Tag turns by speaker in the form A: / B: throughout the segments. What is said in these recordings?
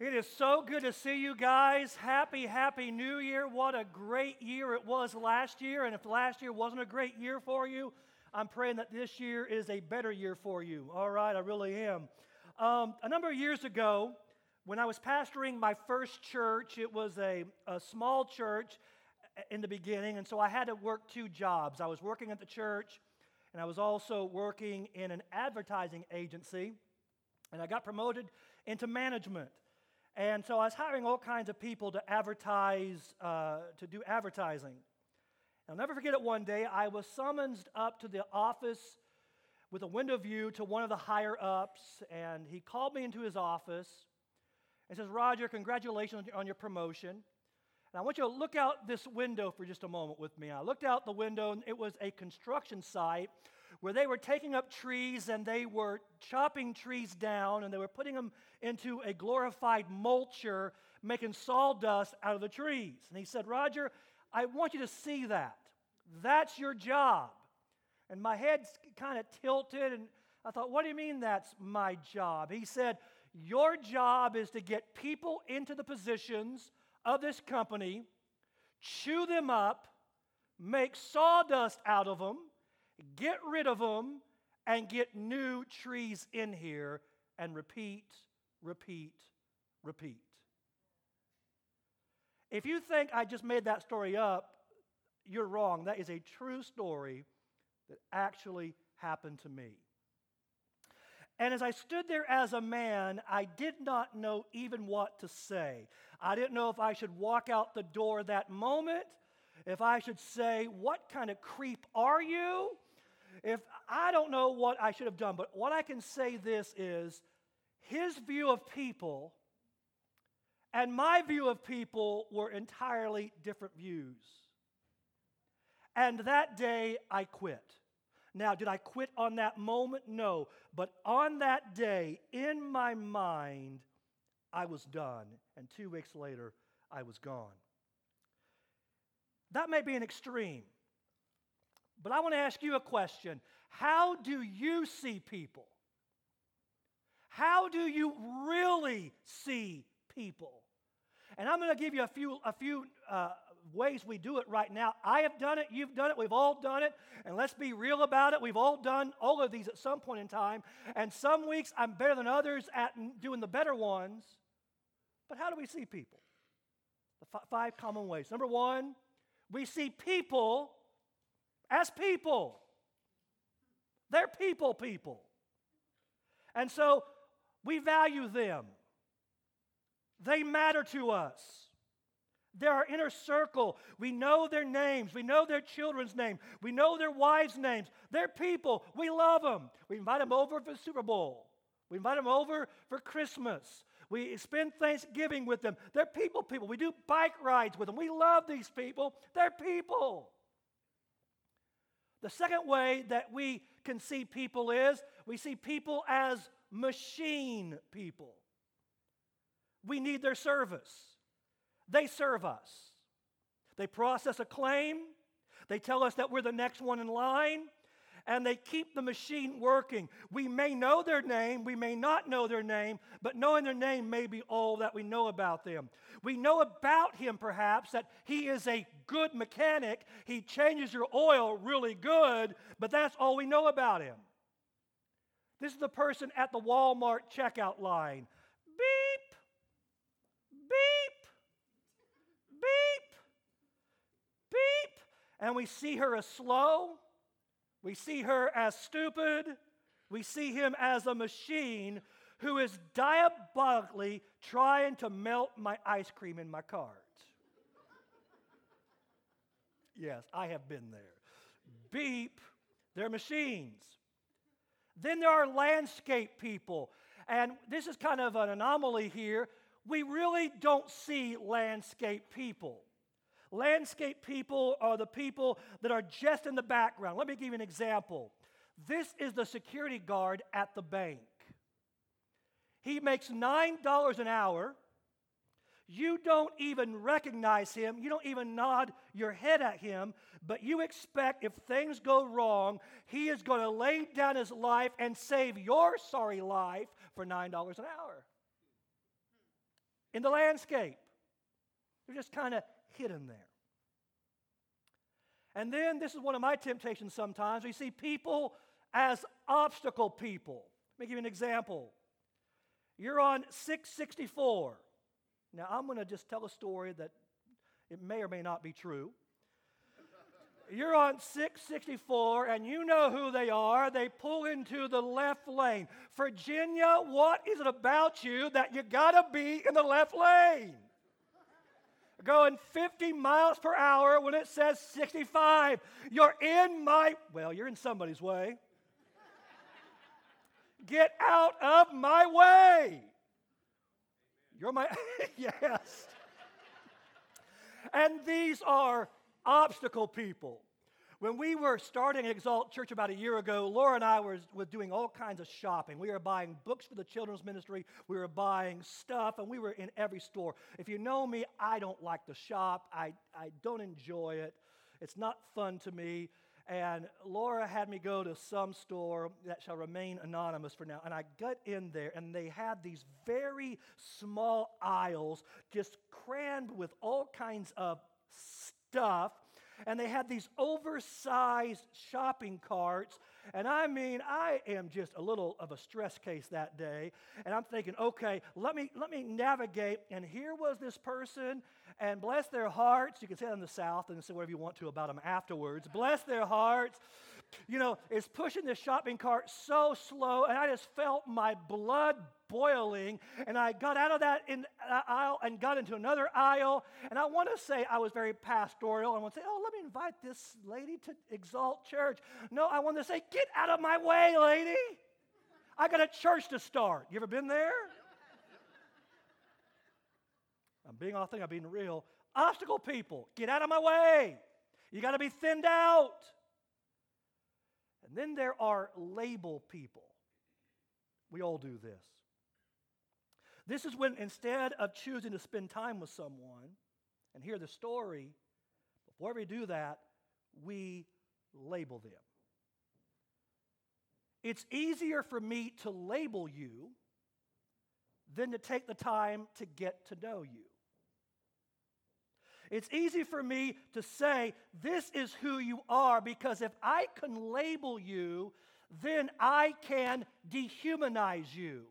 A: It is so good to see you guys. Happy, happy new year. What a great year it was last year. And if last year wasn't a great year for you, I'm praying that this year is a better year for you. All right, I really am. Um, a number of years ago, when I was pastoring my first church, it was a, a small church in the beginning, and so I had to work two jobs. I was working at the church, and I was also working in an advertising agency, and I got promoted into management. And so I was hiring all kinds of people to advertise, uh, to do advertising. I'll never forget it one day. I was summoned up to the office with a window view to one of the higher ups, and he called me into his office and says, Roger, congratulations on your promotion. And I want you to look out this window for just a moment with me. I looked out the window, and it was a construction site where they were taking up trees and they were chopping trees down and they were putting them into a glorified mulcher, making sawdust out of the trees. And he said, Roger, I want you to see that. That's your job. And my head kind of tilted, and I thought, what do you mean that's my job? He said, Your job is to get people into the positions of this company, chew them up, make sawdust out of them, get rid of them, and get new trees in here, and repeat, repeat, repeat. If you think I just made that story up, you're wrong. That is a true story that actually happened to me. And as I stood there as a man, I did not know even what to say. I didn't know if I should walk out the door that moment, if I should say, What kind of creep are you? If I don't know what I should have done, but what I can say this is his view of people and my view of people were entirely different views. And that day I quit. Now, did I quit on that moment? No. But on that day, in my mind, I was done. And two weeks later, I was gone. That may be an extreme. But I want to ask you a question How do you see people? How do you really see people? And I'm going to give you a few, a few uh, ways we do it right now. I have done it, you've done it, we've all done it. And let's be real about it. We've all done all of these at some point in time. And some weeks I'm better than others at doing the better ones. But how do we see people? The f- five common ways. Number one, we see people as people. They're people, people. And so we value them. They matter to us. They're our inner circle. We know their names. We know their children's name. We know their wives' names. They're people. We love them. We invite them over for the Super Bowl. We invite them over for Christmas. We spend Thanksgiving with them. They're people, people. We do bike rides with them. We love these people. They're people. The second way that we can see people is we see people as machine people. We need their service. They serve us. They process a claim, they tell us that we're the next one in line, and they keep the machine working. We may know their name, we may not know their name, but knowing their name may be all that we know about them. We know about him perhaps that he is a good mechanic, he changes your oil really good, but that's all we know about him. This is the person at the Walmart checkout line. Beep, beep, beep, beep. And we see her as slow, we see her as stupid, we see him as a machine who is diabolically trying to melt my ice cream in my cart. yes, I have been there. Beep, they're machines. Then there are landscape people. And this is kind of an anomaly here. We really don't see landscape people. Landscape people are the people that are just in the background. Let me give you an example. This is the security guard at the bank. He makes $9 an hour. You don't even recognize him. You don't even nod your head at him. But you expect if things go wrong, he is going to lay down his life and save your sorry life for $9 an hour. in the landscape. They're just kind of hidden there. And then this is one of my temptations sometimes. We see people as obstacle people. Let me give you an example. You're on 664. Now, I'm going to just tell a story that it may or may not be true. You're on 664 and you know who they are. They pull into the left lane. Virginia, what is it about you that you got to be in the left lane? Going 50 miles per hour when it says 65. You're in my, well, you're in somebody's way. Get out of my way. You're my, yes. And these are obstacle people. When we were starting Exalt Church about a year ago, Laura and I were, were doing all kinds of shopping. We were buying books for the children's ministry, we were buying stuff, and we were in every store. If you know me, I don't like to shop, I, I don't enjoy it, it's not fun to me. And Laura had me go to some store that shall remain anonymous for now. And I got in there, and they had these very small aisles just crammed with all kinds of stuff. And they had these oversized shopping carts. And I mean, I am just a little of a stress case that day. And I'm thinking, okay, let me, let me navigate. And here was this person, and bless their hearts. You can say that in the South and say whatever you want to about them afterwards. Bless their hearts you know, is pushing this shopping cart so slow, and I just felt my blood boiling. And I got out of that in, uh, aisle and got into another aisle. And I want to say I was very pastoral. And I want to say, oh, let me invite this lady to Exalt Church. No, I want to say, get out of my way, lady. I got a church to start. You ever been there? I'm being authentic, I'm being real. Obstacle people, get out of my way. You got to be thinned out. And then there are label people. We all do this. This is when instead of choosing to spend time with someone and hear the story, before we do that, we label them. It's easier for me to label you than to take the time to get to know you. It's easy for me to say, This is who you are, because if I can label you, then I can dehumanize you.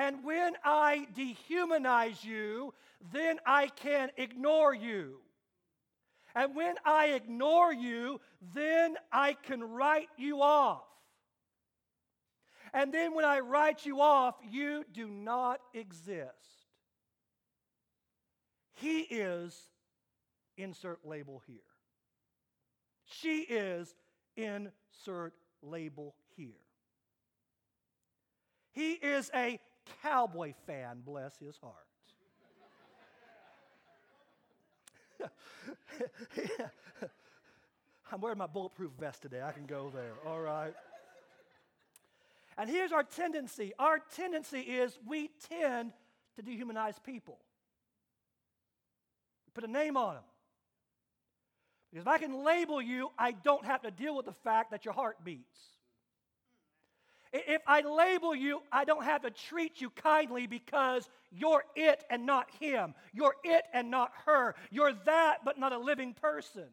A: And when I dehumanize you, then I can ignore you. And when I ignore you, then I can write you off. And then when I write you off, you do not exist. He is, insert label here. She is, insert label here. He is a cowboy fan, bless his heart. I'm wearing my bulletproof vest today. I can go there, all right? And here's our tendency our tendency is we tend to dehumanize people put a name on them. Because if I can label you, I don't have to deal with the fact that your heart beats. If I label you, I don't have to treat you kindly because you're it and not him. You're it and not her. You're that but not a living person.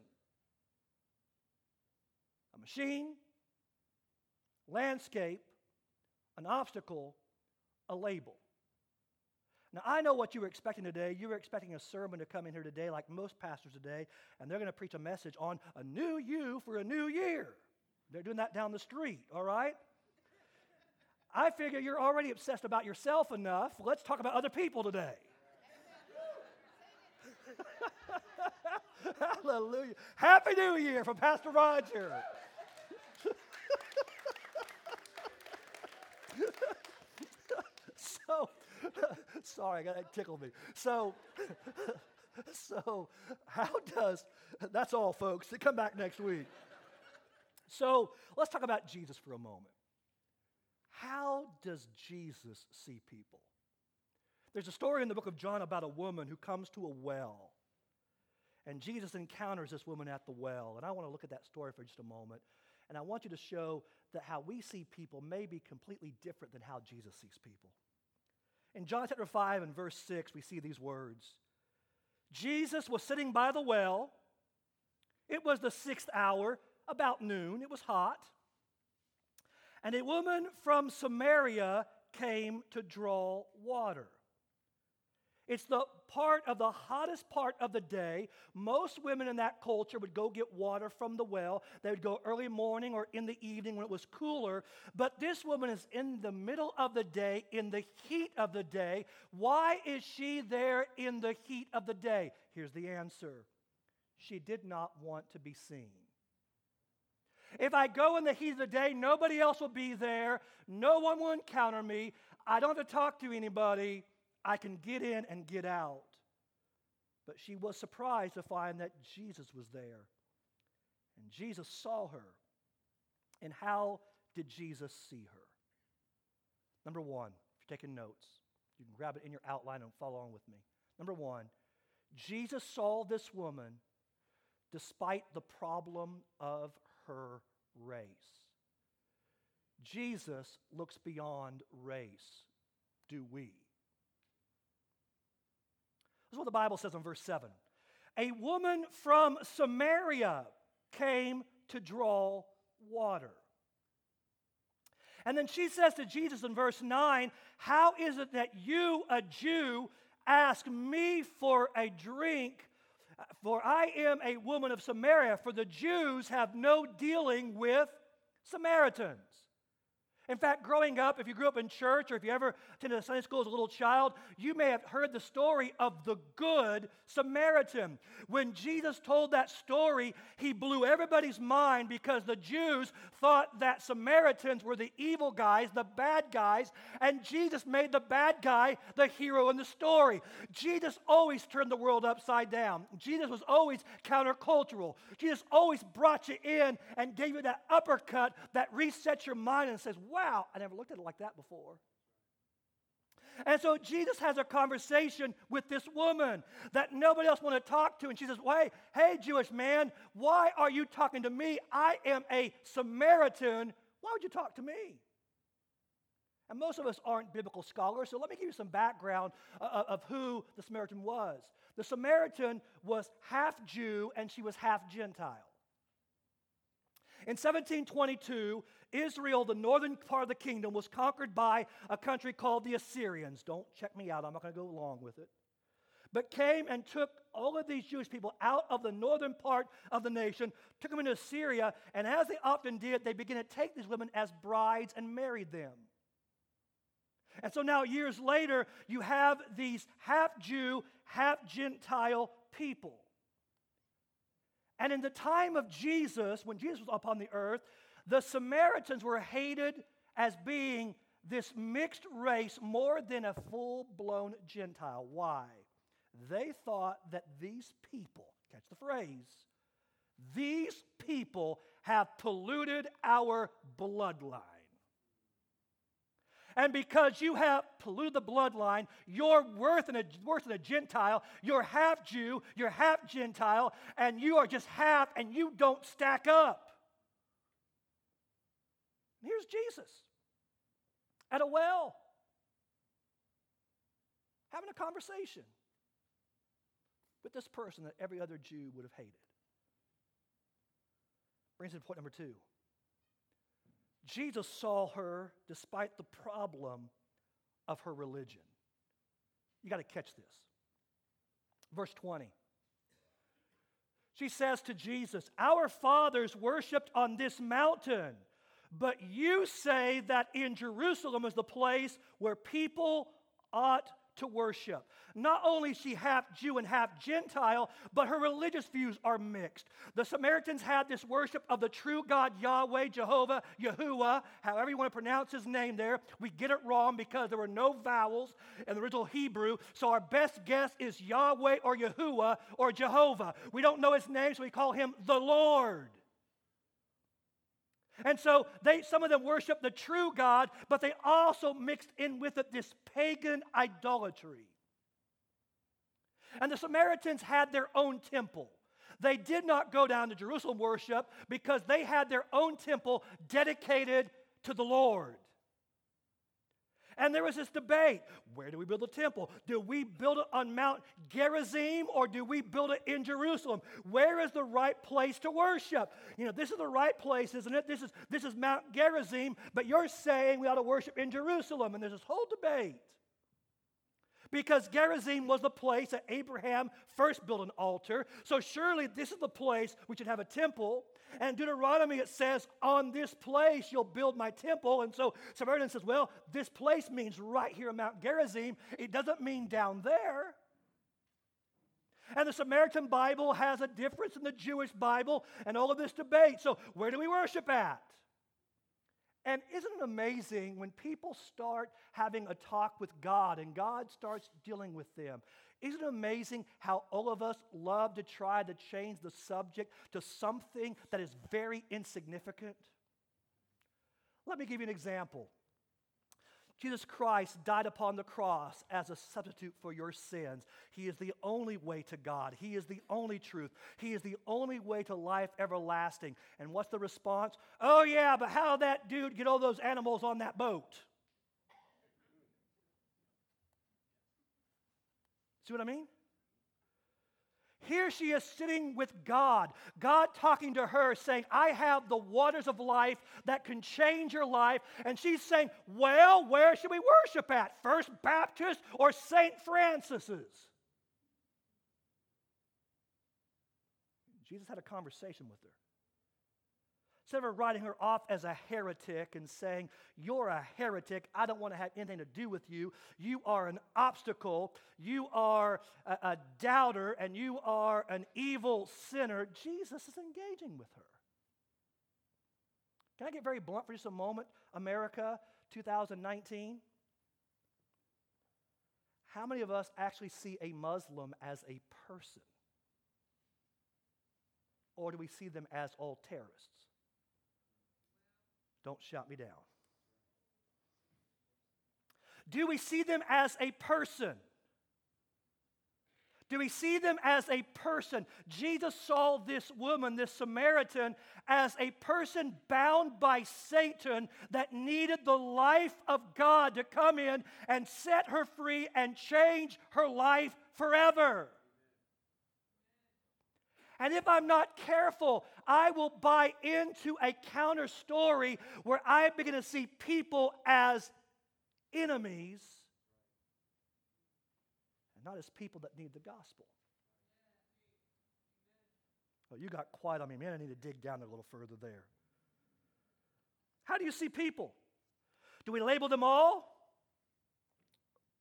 A: A machine, landscape, an obstacle, a label. Now, I know what you were expecting today. You were expecting a sermon to come in here today, like most pastors today, and they're going to preach a message on a new you for a new year. They're doing that down the street, all right? I figure you're already obsessed about yourself enough. Let's talk about other people today. Hallelujah. Happy New Year from Pastor Roger. so, Sorry, that tickled me. So, so how does that's all, folks? Come back next week. So let's talk about Jesus for a moment. How does Jesus see people? There's a story in the book of John about a woman who comes to a well. And Jesus encounters this woman at the well. And I want to look at that story for just a moment. And I want you to show that how we see people may be completely different than how Jesus sees people. In John chapter 5 and verse 6, we see these words Jesus was sitting by the well. It was the sixth hour, about noon. It was hot. And a woman from Samaria came to draw water. It's the part of the hottest part of the day. Most women in that culture would go get water from the well. They would go early morning or in the evening when it was cooler. But this woman is in the middle of the day, in the heat of the day. Why is she there in the heat of the day? Here's the answer she did not want to be seen. If I go in the heat of the day, nobody else will be there. No one will encounter me. I don't have to talk to anybody. I can get in and get out. But she was surprised to find that Jesus was there. And Jesus saw her. And how did Jesus see her? Number one, if you're taking notes, you can grab it in your outline and follow along with me. Number one, Jesus saw this woman despite the problem of her race. Jesus looks beyond race. Do we? This is what the Bible says in verse 7. A woman from Samaria came to draw water. And then she says to Jesus in verse 9, How is it that you, a Jew, ask me for a drink for I am a woman of Samaria, for the Jews have no dealing with Samaritans. In fact, growing up, if you grew up in church or if you ever attended a Sunday school as a little child, you may have heard the story of the Good Samaritan. When Jesus told that story, he blew everybody's mind because the Jews thought that Samaritans were the evil guys, the bad guys, and Jesus made the bad guy the hero in the story. Jesus always turned the world upside down. Jesus was always countercultural. Jesus always brought you in and gave you that uppercut that resets your mind and says, wow, I never looked at it like that before. And so Jesus has a conversation with this woman that nobody else want to talk to. And she says, Hey, hey, Jewish man, why are you talking to me? I am a Samaritan. Why would you talk to me? And most of us aren't biblical scholars, so let me give you some background uh, uh of who the Samaritan was. The Samaritan was half Jew and she was half Gentile. In 1722, Israel, the northern part of the kingdom, was conquered by a country called the Assyrians. Don't check me out, I'm not going to go along with it. But came and took all of these Jewish people out of the northern part of the nation, took them into Assyria, and as they often did, they began to take these women as brides and married them. And so now, years later, you have these half Jew, half Gentile people. And in the time of Jesus, when Jesus was upon the earth, the Samaritans were hated as being this mixed race more than a full blown Gentile. Why? They thought that these people, catch the phrase, these people have polluted our bloodline. And because you have polluted the bloodline, you're worse than, a, worse than a Gentile. You're half Jew, you're half Gentile, and you are just half, and you don't stack up. Here's Jesus at a well, having a conversation with this person that every other Jew would have hated. Brings me to point number two. Jesus saw her despite the problem of her religion. You got to catch this. Verse 20. She says to Jesus, Our fathers worshiped on this mountain, but you say that in Jerusalem is the place where people ought to worship. Not only is she half Jew and half Gentile, but her religious views are mixed. The Samaritans had this worship of the true God Yahweh, Jehovah, Yahuwah, however you want to pronounce his name there. We get it wrong because there were no vowels in the original Hebrew, so our best guess is Yahweh or Yahuwah or Jehovah. We don't know his name, so we call him the Lord. And so they, some of them worship the true God, but they also mixed in with it this pagan idolatry. And the Samaritans had their own temple. They did not go down to Jerusalem worship because they had their own temple dedicated to the Lord. And there was this debate where do we build the temple? Do we build it on Mount Gerizim or do we build it in Jerusalem? Where is the right place to worship? You know, this is the right place, isn't it? This is, this is Mount Gerizim, but you're saying we ought to worship in Jerusalem. And there's this whole debate. Because Gerizim was the place that Abraham first built an altar. So surely this is the place we should have a temple. And Deuteronomy, it says, On this place you'll build my temple. And so Samaritan says, Well, this place means right here in Mount Gerizim. It doesn't mean down there. And the Samaritan Bible has a difference in the Jewish Bible and all of this debate. So, where do we worship at? And isn't it amazing when people start having a talk with God and God starts dealing with them? Isn't it amazing how all of us love to try to change the subject to something that is very insignificant? Let me give you an example. Jesus Christ died upon the cross as a substitute for your sins. He is the only way to God. He is the only truth. He is the only way to life everlasting. And what's the response? Oh, yeah, but how did that dude get all those animals on that boat? See what I mean? Here she is sitting with God, God talking to her, saying, I have the waters of life that can change your life. And she's saying, Well, where should we worship at? First Baptist or St. Francis's? Jesus had a conversation with her. Instead of writing her off as a heretic and saying, You're a heretic, I don't want to have anything to do with you, you are an obstacle, you are a, a doubter, and you are an evil sinner, Jesus is engaging with her. Can I get very blunt for just a moment? America 2019. How many of us actually see a Muslim as a person? Or do we see them as all terrorists? Don't shout me down. Do we see them as a person? Do we see them as a person? Jesus saw this woman, this Samaritan, as a person bound by Satan that needed the life of God to come in and set her free and change her life forever. And if I'm not careful, I will buy into a counter story where I begin to see people as enemies and not as people that need the gospel. Well, you got quiet on me, man. I need to dig down a little further there. How do you see people? Do we label them all?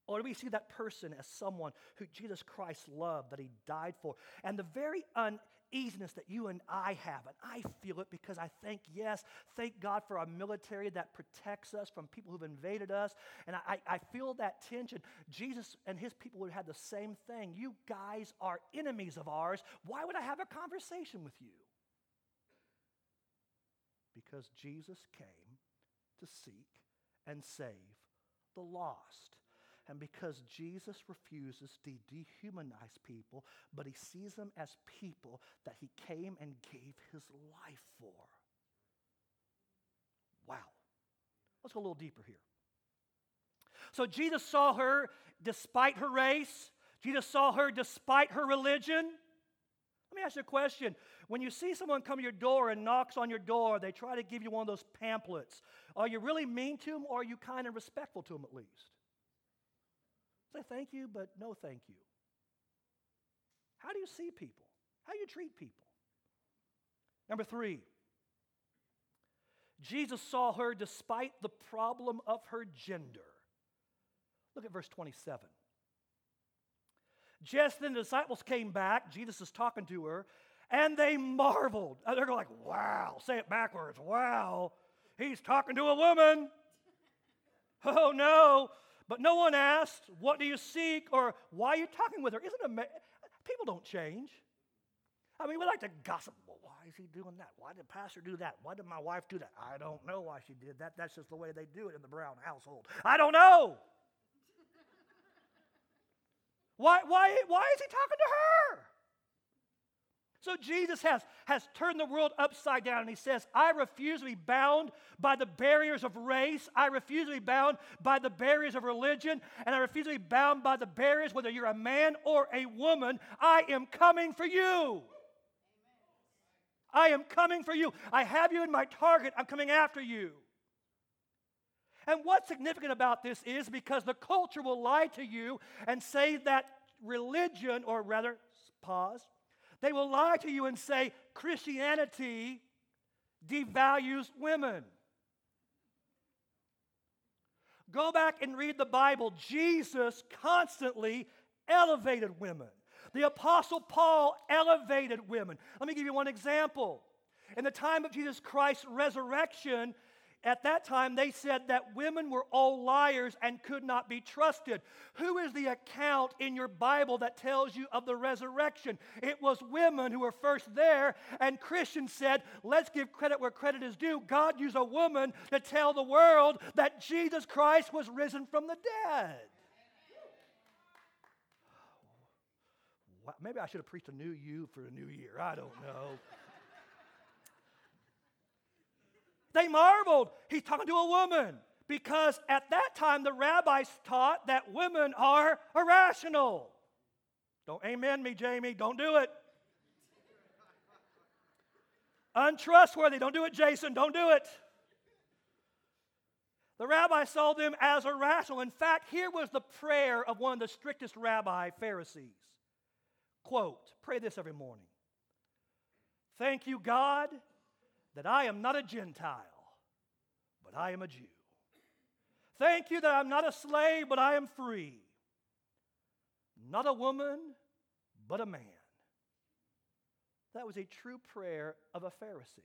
A: Or do we see that person as someone who Jesus Christ loved, that he died for? And the very uneasiness that you and I have, and I feel it because I think, yes, thank God for our military that protects us from people who've invaded us. And I, I feel that tension. Jesus and his people would have the same thing. You guys are enemies of ours. Why would I have a conversation with you? Because Jesus came to seek and save the lost. And because Jesus refuses to dehumanize people, but he sees them as people that he came and gave his life for. Wow. Let's go a little deeper here. So Jesus saw her despite her race, Jesus saw her despite her religion. Let me ask you a question. When you see someone come to your door and knocks on your door, they try to give you one of those pamphlets. Are you really mean to them or are you kind and respectful to them at least? Say thank you, but no thank you. How do you see people? How do you treat people? Number three, Jesus saw her despite the problem of her gender. Look at verse 27. Just then the disciples came back. Jesus is talking to her, and they marveled. They're like, wow. Say it backwards. Wow. He's talking to a woman. Oh no. But no one asked, What do you seek? or Why are you talking with her? Isn't it? People don't change. I mean, we like to gossip. Well, why is he doing that? Why did Pastor do that? Why did my wife do that? I don't know why she did that. That's just the way they do it in the Brown household. I don't know. why, why, why is he talking to her? So Jesus has, has turned the world upside down and he says, I refuse to be bound by the barriers of race. I refuse to be bound by the barriers of religion. And I refuse to be bound by the barriers, whether you're a man or a woman. I am coming for you. I am coming for you. I have you in my target. I'm coming after you. And what's significant about this is because the culture will lie to you and say that religion, or rather, pause, they will lie to you and say Christianity devalues women. Go back and read the Bible. Jesus constantly elevated women. The Apostle Paul elevated women. Let me give you one example. In the time of Jesus Christ's resurrection, at that time, they said that women were all liars and could not be trusted. Who is the account in your Bible that tells you of the resurrection? It was women who were first there, and Christians said, let's give credit where credit is due. God used a woman to tell the world that Jesus Christ was risen from the dead. Maybe I should have preached a new you for a new year. I don't know. They marveled. He's talking to a woman because at that time the rabbis taught that women are irrational. Don't amen me, Jamie. Don't do it. Untrustworthy. Don't do it, Jason. Don't do it. The rabbi saw them as irrational. In fact, here was the prayer of one of the strictest rabbi Pharisees. Quote, pray this every morning. Thank you, God, that I am not a Gentile, but I am a Jew. Thank you that I'm not a slave, but I am free. Not a woman, but a man. That was a true prayer of a Pharisee.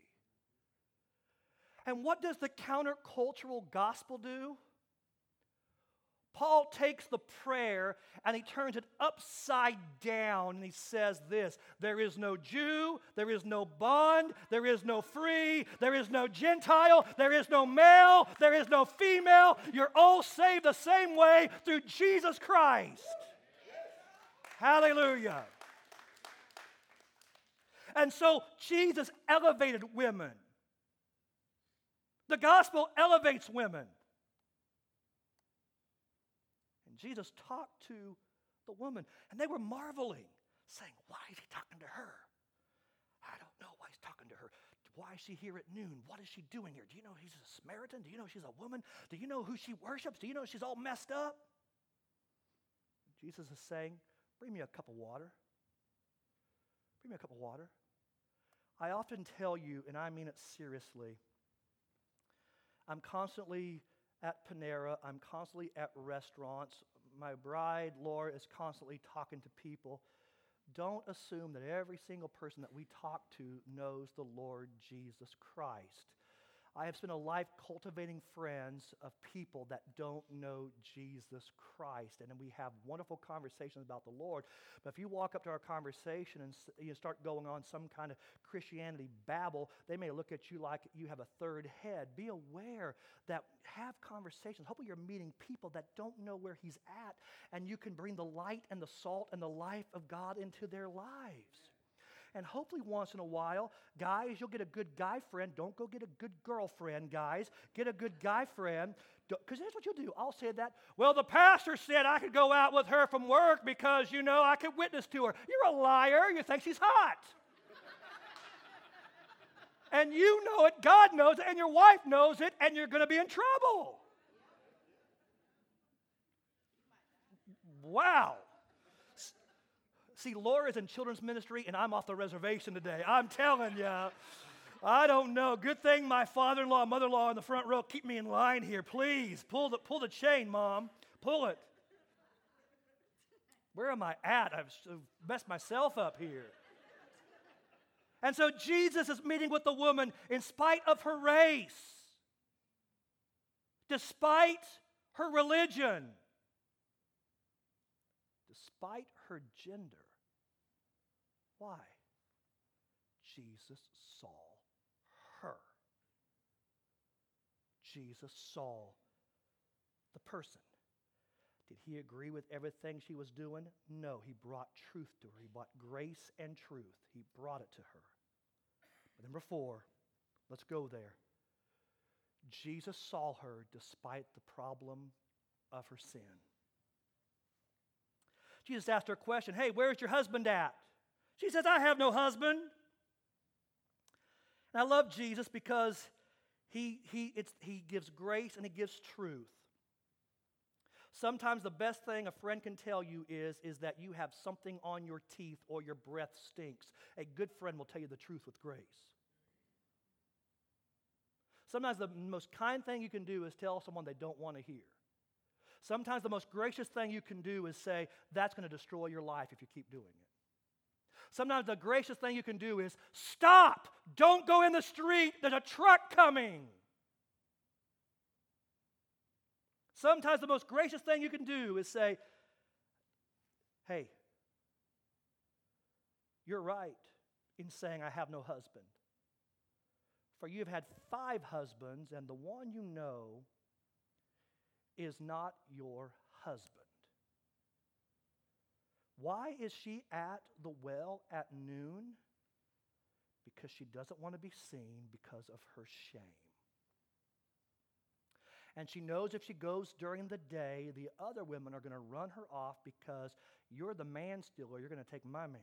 A: And what does the countercultural gospel do? Paul takes the prayer and he turns it upside down and he says this There is no Jew, there is no bond, there is no free, there is no Gentile, there is no male, there is no female. You're all saved the same way through Jesus Christ. Hallelujah. And so Jesus elevated women. The gospel elevates women. Jesus talked to the woman, and they were marveling, saying, Why is he talking to her? I don't know why he's talking to her. Why is she here at noon? What is she doing here? Do you know he's a Samaritan? Do you know she's a woman? Do you know who she worships? Do you know she's all messed up? Jesus is saying, Bring me a cup of water. Bring me a cup of water. I often tell you, and I mean it seriously, I'm constantly at Panera, I'm constantly at restaurants. My bride, Laura, is constantly talking to people. Don't assume that every single person that we talk to knows the Lord Jesus Christ. I have spent a life cultivating friends of people that don't know Jesus Christ. And we have wonderful conversations about the Lord. But if you walk up to our conversation and you start going on some kind of Christianity babble, they may look at you like you have a third head. Be aware that have conversations. Hopefully, you're meeting people that don't know where He's at, and you can bring the light and the salt and the life of God into their lives. And hopefully, once in a while, guys, you'll get a good guy friend. Don't go get a good girlfriend, guys. Get a good guy friend. Because here's what you'll do. I'll say that. Well, the pastor said I could go out with her from work because, you know, I could witness to her. You're a liar. You think she's hot. and you know it, God knows it, and your wife knows it, and you're going to be in trouble. Wow. See, Laura's in children's ministry, and I'm off the reservation today. I'm telling you. I don't know. Good thing my father in law, mother in law in the front row keep me in line here. Please pull the, pull the chain, Mom. Pull it. Where am I at? I've messed myself up here. And so Jesus is meeting with the woman in spite of her race, despite her religion, despite her gender. Why? Jesus saw her. Jesus saw the person. Did he agree with everything she was doing? No, he brought truth to her. He brought grace and truth. He brought it to her. But number four, let's go there. Jesus saw her despite the problem of her sin. Jesus asked her a question Hey, where's your husband at? She says, I have no husband. And I love Jesus because he, he, he gives grace and he gives truth. Sometimes the best thing a friend can tell you is, is that you have something on your teeth or your breath stinks. A good friend will tell you the truth with grace. Sometimes the most kind thing you can do is tell someone they don't want to hear. Sometimes the most gracious thing you can do is say, That's going to destroy your life if you keep doing it. Sometimes the gracious thing you can do is, Stop! Don't go in the street. There's a truck coming. Sometimes the most gracious thing you can do is say, Hey, you're right in saying I have no husband. For you have had five husbands, and the one you know is not your husband. Why is she at the well at noon? Because she doesn't want to be seen because of her shame. And she knows if she goes during the day, the other women are going to run her off because you're the man stealer, you're going to take my man.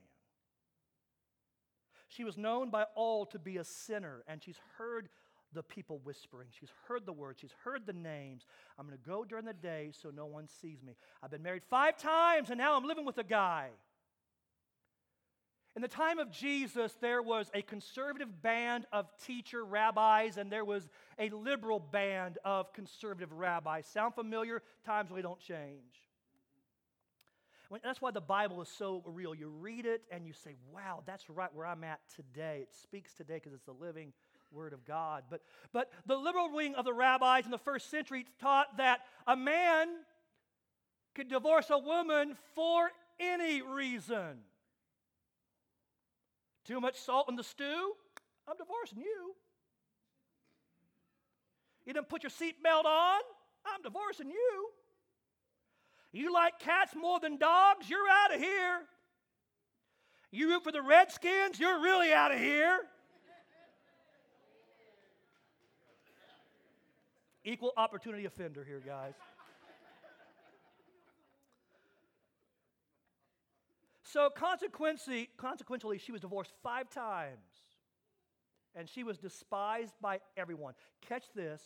A: She was known by all to be a sinner, and she's heard the people whispering. She's heard the words, she's heard the names. I'm going to go during the day so no one sees me. I've been married five times, and now I'm living with a guy. In the time of Jesus, there was a conservative band of teacher rabbis, and there was a liberal band of conservative rabbis. Sound familiar? Times really don't change. That's why the Bible is so real. You read it and you say, wow, that's right where I'm at today. It speaks today because it's the living Word of God. But, but the liberal wing of the rabbis in the first century taught that a man could divorce a woman for any reason. Too much salt in the stew? I'm divorcing you. You didn't put your seatbelt on? I'm divorcing you. You like cats more than dogs? You're out of here. You root for the Redskins? You're really out of here. Equal opportunity offender here, guys. so consequently, consequently, she was divorced five times. And she was despised by everyone. Catch this.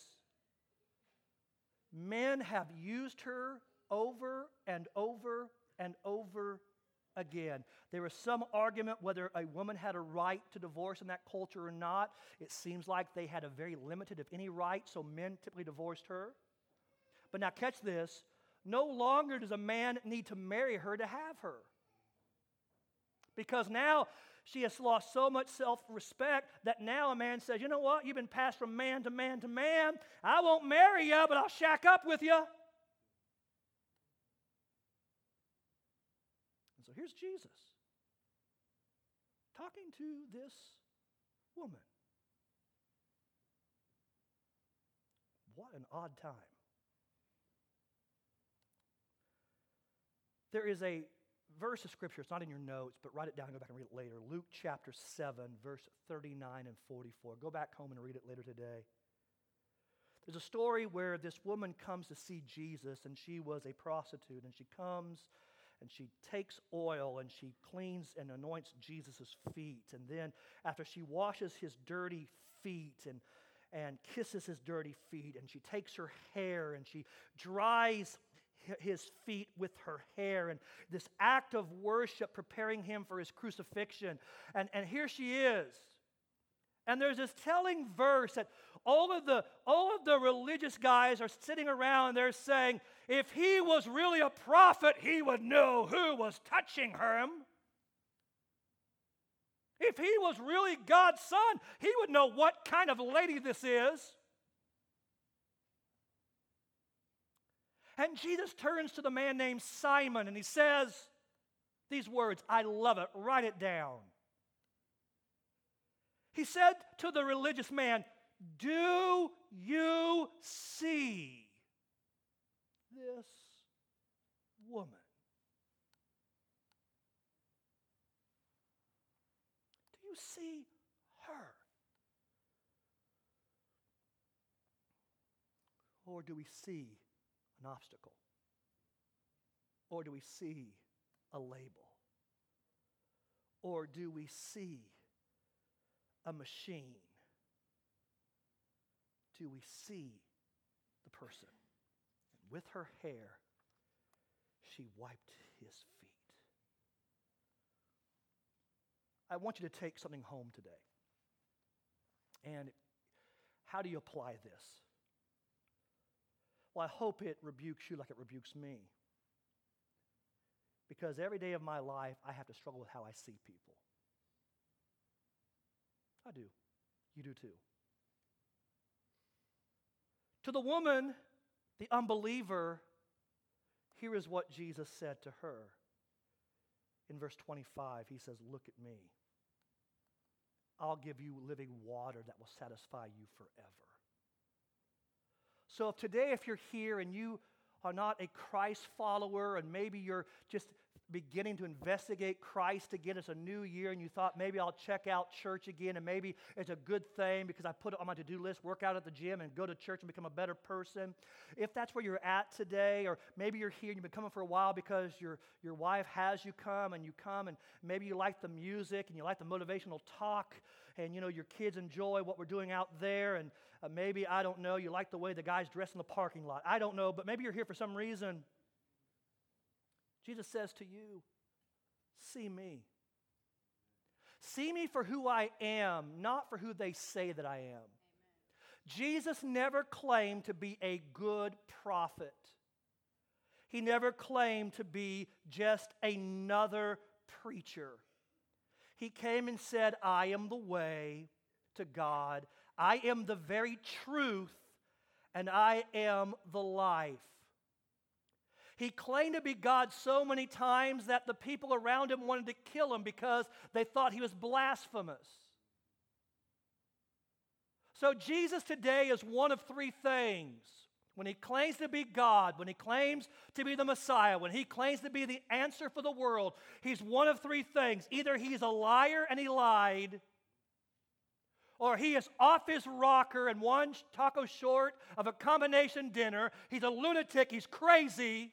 A: Men have used her over and over and over again. There was some argument whether a woman had a right to divorce in that culture or not. It seems like they had a very limited, if any, right, so men typically divorced her. But now, catch this no longer does a man need to marry her to have her. Because now she has lost so much self respect that now a man says, You know what? You've been passed from man to man to man. I won't marry you, but I'll shack up with you. Here's Jesus talking to this woman. What an odd time. There is a verse of scripture, it's not in your notes, but write it down and go back and read it later. Luke chapter 7, verse 39 and 44. Go back home and read it later today. There's a story where this woman comes to see Jesus, and she was a prostitute, and she comes and she takes oil and she cleans and anoints Jesus' feet. And then, after she washes his dirty feet and, and kisses his dirty feet, and she takes her hair and she dries his feet with her hair and this act of worship preparing him for his crucifixion. And, and here she is. And there's this telling verse that all of the all of the religious guys are sitting around they're saying, if he was really a prophet, he would know who was touching him. If he was really God's son, he would know what kind of lady this is. And Jesus turns to the man named Simon and he says these words. I love it. Write it down. He said to the religious man, Do you see this woman. Do you see her? Or do we see an obstacle? Or do we see a label? Or do we see a machine? Do we see the person? With her hair, she wiped his feet. I want you to take something home today. And how do you apply this? Well, I hope it rebukes you like it rebukes me. Because every day of my life, I have to struggle with how I see people. I do. You do too. To the woman, the unbeliever, here is what Jesus said to her. In verse 25, he says, Look at me. I'll give you living water that will satisfy you forever. So, if today, if you're here and you are not a Christ follower and maybe you're just beginning to investigate Christ again. It's a new year, and you thought maybe I'll check out church again, and maybe it's a good thing because I put it on my to do list, work out at the gym, and go to church and become a better person. If that's where you're at today, or maybe you're here and you've been coming for a while because your, your wife has you come, and you come, and maybe you like the music and you like the motivational talk, and you know your kids enjoy what we're doing out there, and uh, maybe, I don't know, you like the way the guys dress in the parking lot. I don't know, but maybe you're here for some reason Jesus says to you, See me. See me for who I am, not for who they say that I am. Amen. Jesus never claimed to be a good prophet. He never claimed to be just another preacher. He came and said, I am the way to God. I am the very truth, and I am the life. He claimed to be God so many times that the people around him wanted to kill him because they thought he was blasphemous. So, Jesus today is one of three things. When he claims to be God, when he claims to be the Messiah, when he claims to be the answer for the world, he's one of three things. Either he's a liar and he lied, or he is off his rocker and one taco short of a combination dinner. He's a lunatic, he's crazy,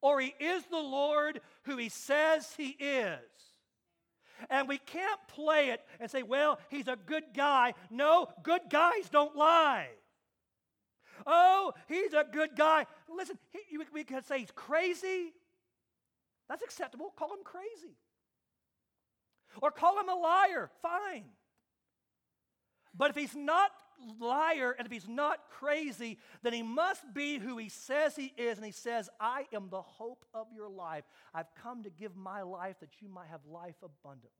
A: or he is the Lord who he says he is. And we can't play it and say, well, he's a good guy. No, good guys don't lie. Oh, he's a good guy. Listen, he, we can say he's crazy. That's acceptable. Call him crazy. Or call him a liar. Fine. But if he's not liar and if he's not crazy, then he must be who he says he is. And he says, I am the hope of your life. I've come to give my life that you might have life abundantly.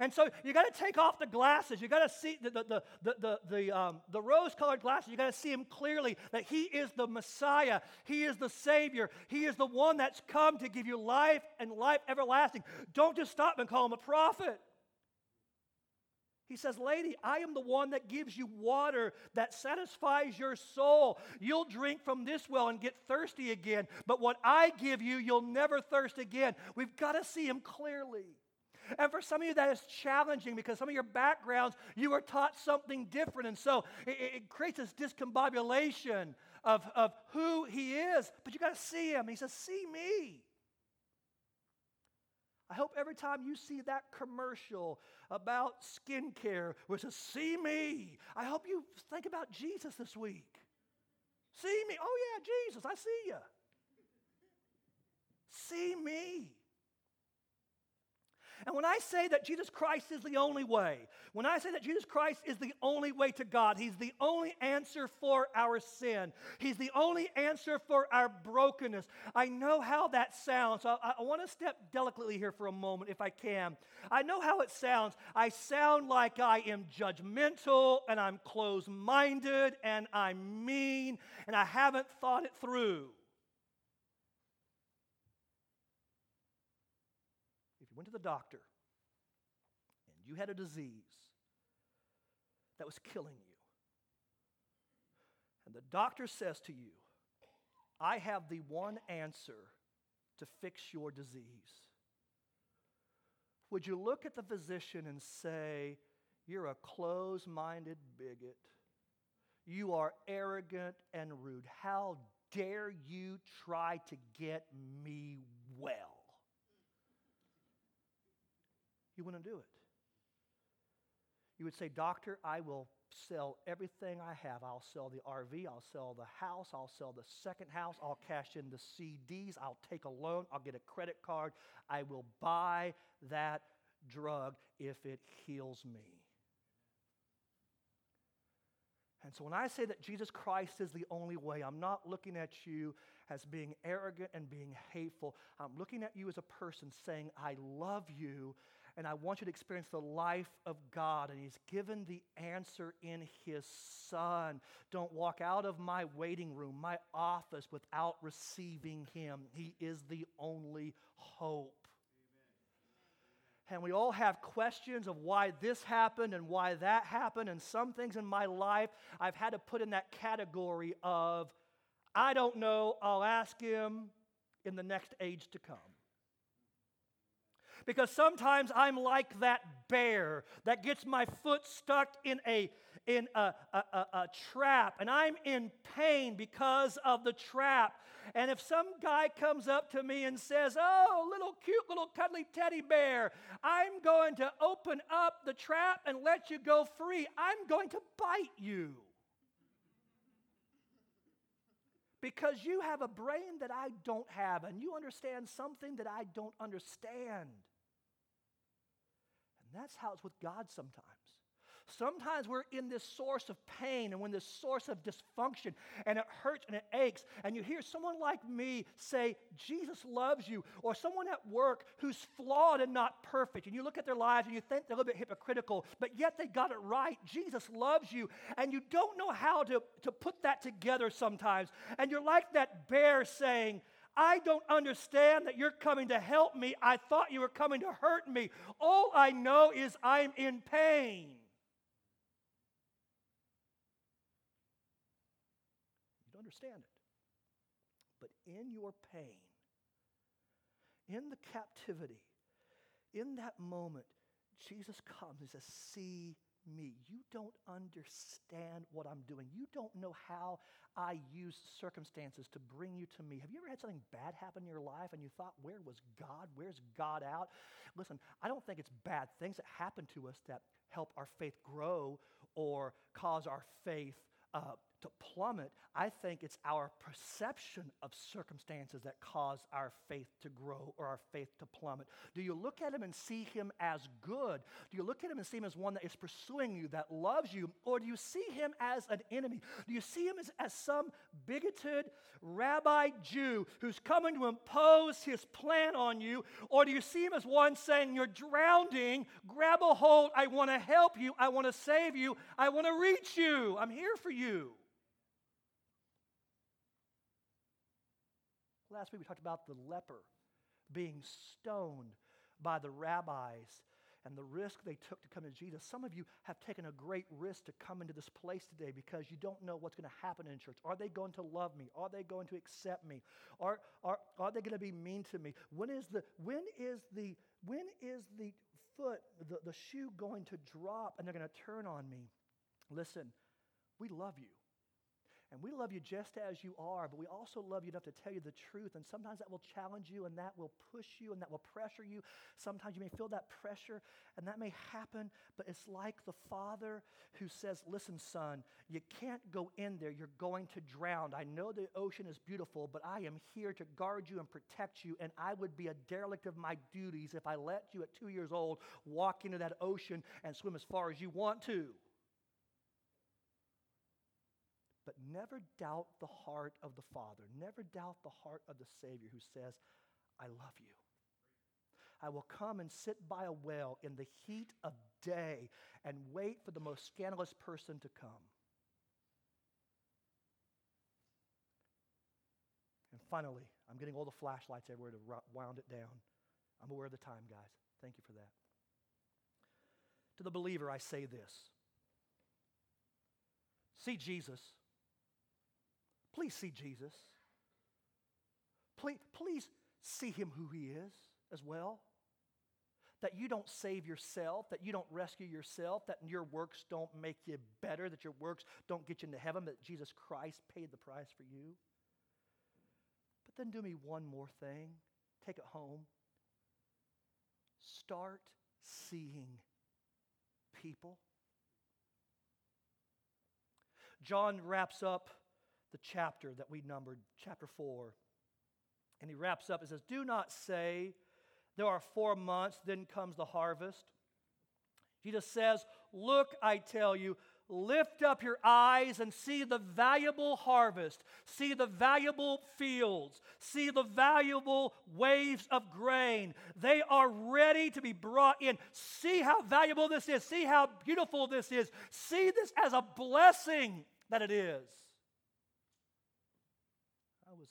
A: And so you got to take off the glasses. You got to see the, the, the, the, the, um, the rose colored glasses. You got to see him clearly that he is the Messiah. He is the Savior. He is the one that's come to give you life and life everlasting. Don't just stop and call him a prophet. He says, Lady, I am the one that gives you water that satisfies your soul. You'll drink from this well and get thirsty again, but what I give you, you'll never thirst again. We've got to see him clearly. And for some of you, that is challenging because some of your backgrounds, you were taught something different. And so it, it creates this discombobulation of, of who he is. But you got to see him. He says, See me. I hope every time you see that commercial about skincare it says, See me, I hope you think about Jesus this week. See me. Oh, yeah, Jesus, I see you. See me. And when I say that Jesus Christ is the only way, when I say that Jesus Christ is the only way to God, He's the only answer for our sin, He's the only answer for our brokenness, I know how that sounds. I, I want to step delicately here for a moment, if I can. I know how it sounds. I sound like I am judgmental and I'm closed minded and I'm mean and I haven't thought it through. You went to the doctor and you had a disease that was killing you, and the doctor says to you, I have the one answer to fix your disease. Would you look at the physician and say, You're a close minded bigot? You are arrogant and rude. How dare you try to get me well? You wouldn't do it. You would say, Doctor, I will sell everything I have. I'll sell the RV, I'll sell the house, I'll sell the second house, I'll cash in the CDs, I'll take a loan, I'll get a credit card. I will buy that drug if it heals me. And so when I say that Jesus Christ is the only way, I'm not looking at you as being arrogant and being hateful. I'm looking at you as a person saying, I love you and I want you to experience the life of God. And He's given the answer in His Son. Don't walk out of my waiting room, my office, without receiving Him. He is the only hope. And we all have questions of why this happened and why that happened. And some things in my life I've had to put in that category of, I don't know, I'll ask him in the next age to come. Because sometimes I'm like that bear that gets my foot stuck in a in a, a, a, a, trap and I'm in pain because of the trap. And if some guy comes up to me and says, Oh, little cute little cuddly teddy bear, I'm going to open up the trap and let you go free, I'm going to bite you. Because you have a brain that I don't have, and you understand something that I don't understand. That's how it's with God sometimes. Sometimes we're in this source of pain and when this source of dysfunction and it hurts and it aches, and you hear someone like me say, Jesus loves you, or someone at work who's flawed and not perfect, and you look at their lives and you think they're a little bit hypocritical, but yet they got it right. Jesus loves you, and you don't know how to, to put that together sometimes. And you're like that bear saying, I don't understand that you're coming to help me. I thought you were coming to hurt me. All I know is I'm in pain. You don't understand it. But in your pain, in the captivity, in that moment, Jesus comes and says, See me. You don't understand what I'm doing. You don't know how I use circumstances to bring you to me. Have you ever had something bad happen in your life and you thought, where was God? Where's God out? Listen, I don't think it's bad things that happen to us that help our faith grow or cause our faith uh, to plummet. I think it's our perception of circumstances that cause our faith to grow or our faith to plummet. Do you look at him and see him as good? Do you look at him and see him as one that is pursuing you, that loves you? Or do you see him as an enemy? Do you see him as, as some bigoted rabbi Jew who's coming to impose his plan on you? Or do you see him as one saying, You're drowning, grab a hold, I want to help you, I want to save you, I want to reach you, I'm here for you? Last week we talked about the leper being stoned by the rabbis and the risk they took to come to Jesus. Some of you have taken a great risk to come into this place today because you don't know what's going to happen in church. Are they going to love me? Are they going to accept me? Are, are, are they going to be mean to me? When is the, when is the, when is the foot, the, the shoe going to drop and they're going to turn on me? Listen, we love you. And we love you just as you are, but we also love you enough to tell you the truth. And sometimes that will challenge you and that will push you and that will pressure you. Sometimes you may feel that pressure and that may happen, but it's like the father who says, Listen, son, you can't go in there. You're going to drown. I know the ocean is beautiful, but I am here to guard you and protect you. And I would be a derelict of my duties if I let you at two years old walk into that ocean and swim as far as you want to. But never doubt the heart of the Father. Never doubt the heart of the Savior who says, I love you. I will come and sit by a well in the heat of day and wait for the most scandalous person to come. And finally, I'm getting all the flashlights everywhere to wound it down. I'm aware of the time, guys. Thank you for that. To the believer, I say this see Jesus Please see Jesus. Please, please see him who he is as well. That you don't save yourself, that you don't rescue yourself, that your works don't make you better, that your works don't get you into heaven, that Jesus Christ paid the price for you. But then do me one more thing. Take it home. Start seeing people. John wraps up the chapter that we numbered, chapter 4. And he wraps up and says, Do not say, There are four months, then comes the harvest. Jesus says, Look, I tell you, lift up your eyes and see the valuable harvest, see the valuable fields, see the valuable waves of grain. They are ready to be brought in. See how valuable this is, see how beautiful this is, see this as a blessing that it is.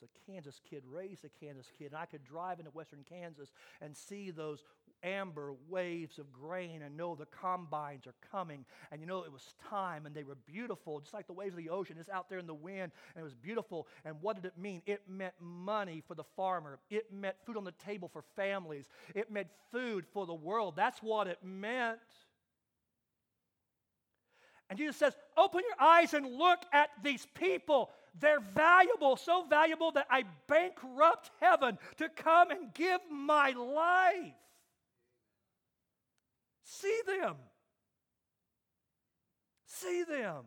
A: Was a Kansas kid, raised a Kansas kid, and I could drive into western Kansas and see those amber waves of grain and know the combines are coming. And you know, it was time and they were beautiful, just like the waves of the ocean. It's out there in the wind and it was beautiful. And what did it mean? It meant money for the farmer, it meant food on the table for families, it meant food for the world. That's what it meant. And Jesus says, Open your eyes and look at these people. They're valuable, so valuable that I bankrupt heaven to come and give my life. See them. See them.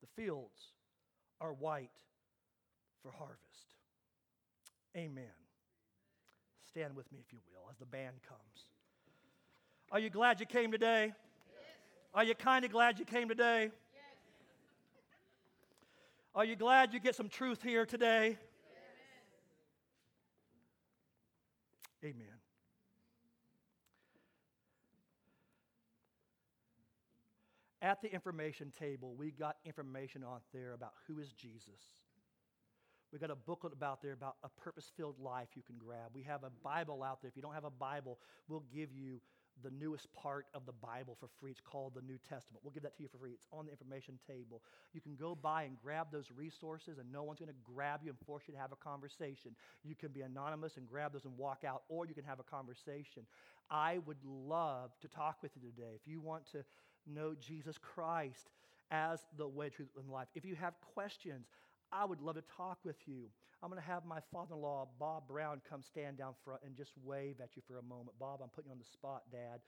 A: The fields are white for harvest. Amen. Stand with me, if you will, as the band comes. Are you glad you came today? Are you kind of glad you came today? Are you glad you get some truth here today? Yes. Amen. At the information table, we got information out there about who is Jesus. We got a booklet about there about a purpose filled life you can grab. We have a Bible out there. If you don't have a Bible, we'll give you the newest part of the Bible for free. It's called the New Testament. We'll give that to you for free. It's on the information table. You can go by and grab those resources, and no one's going to grab you and force you to have a conversation. You can be anonymous and grab those and walk out, or you can have a conversation. I would love to talk with you today. If you want to know Jesus Christ as the way, truth, and life, if you have questions, I would love to talk with you. I'm going to have my father in law, Bob Brown, come stand down front and just wave at you for a moment. Bob, I'm putting you on the spot, Dad.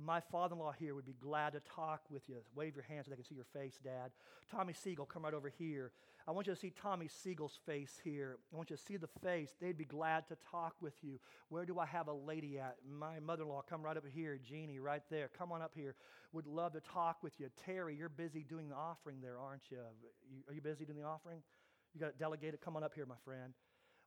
A: My father in law here would be glad to talk with you. Wave your hand so they can see your face, Dad. Tommy Siegel, come right over here. I want you to see Tommy Siegel's face here. I want you to see the face. They'd be glad to talk with you. Where do I have a lady at? My mother in law, come right up here. Jeannie, right there. Come on up here. Would love to talk with you. Terry, you're busy doing the offering there, aren't you? Are you busy doing the offering? You got it delegated. Come on up here, my friend.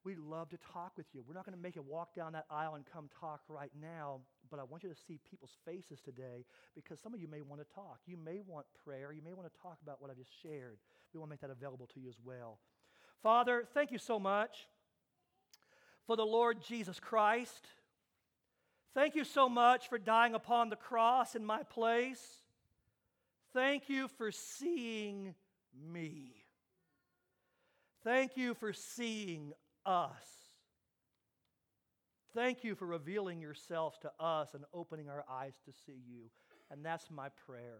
A: We'd love to talk with you. We're not going to make you walk down that aisle and come talk right now, but I want you to see people's faces today because some of you may want to talk. You may want prayer. You may want to talk about what I've just shared. We want to make that available to you as well. Father, thank you so much for the Lord Jesus Christ. Thank you so much for dying upon the cross in my place. Thank you for seeing me. Thank you for seeing us. Thank you for revealing yourselves to us and opening our eyes to see you. And that's my prayer.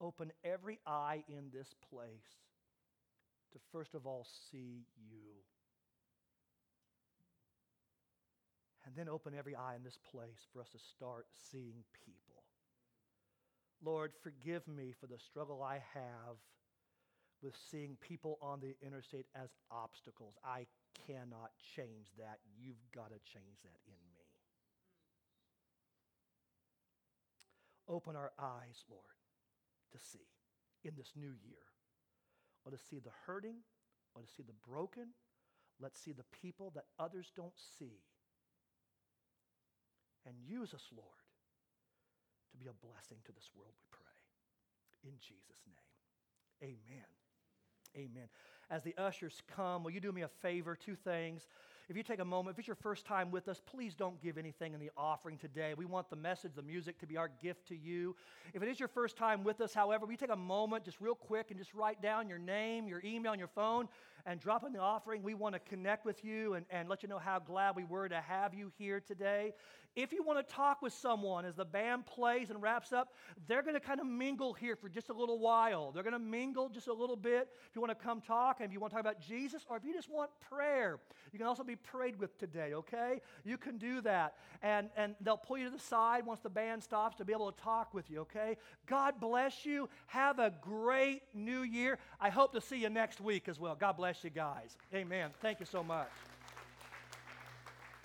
A: Open every eye in this place to first of all see you. And then open every eye in this place for us to start seeing people. Lord, forgive me for the struggle I have with seeing people on the interstate as obstacles. I cannot change that. You've got to change that in me. Open our eyes, Lord, to see in this new year. Let us see the hurting. Let us see the broken. Let's see the people that others don't see. And use us, Lord, to be a blessing to this world, we pray. In Jesus' name, amen. Amen. As the ushers come, will you do me a favor? Two things. If you take a moment, if it's your first time with us, please don't give anything in the offering today. We want the message, the music to be our gift to you. If it is your first time with us, however, we take a moment just real quick and just write down your name, your email, and your phone, and drop in the offering. We want to connect with you and, and let you know how glad we were to have you here today. If you want to talk with someone as the band plays and wraps up, they're going to kind of mingle here for just a little while. They're going to mingle just a little bit. If you want to come talk, and if you want to talk about Jesus, or if you just want prayer, you can also be prayed with today, okay? You can do that. And, and they'll pull you to the side once the band stops to be able to talk with you, okay? God bless you. Have a great new year. I hope to see you next week as well. God bless you guys. Amen. Thank you so much.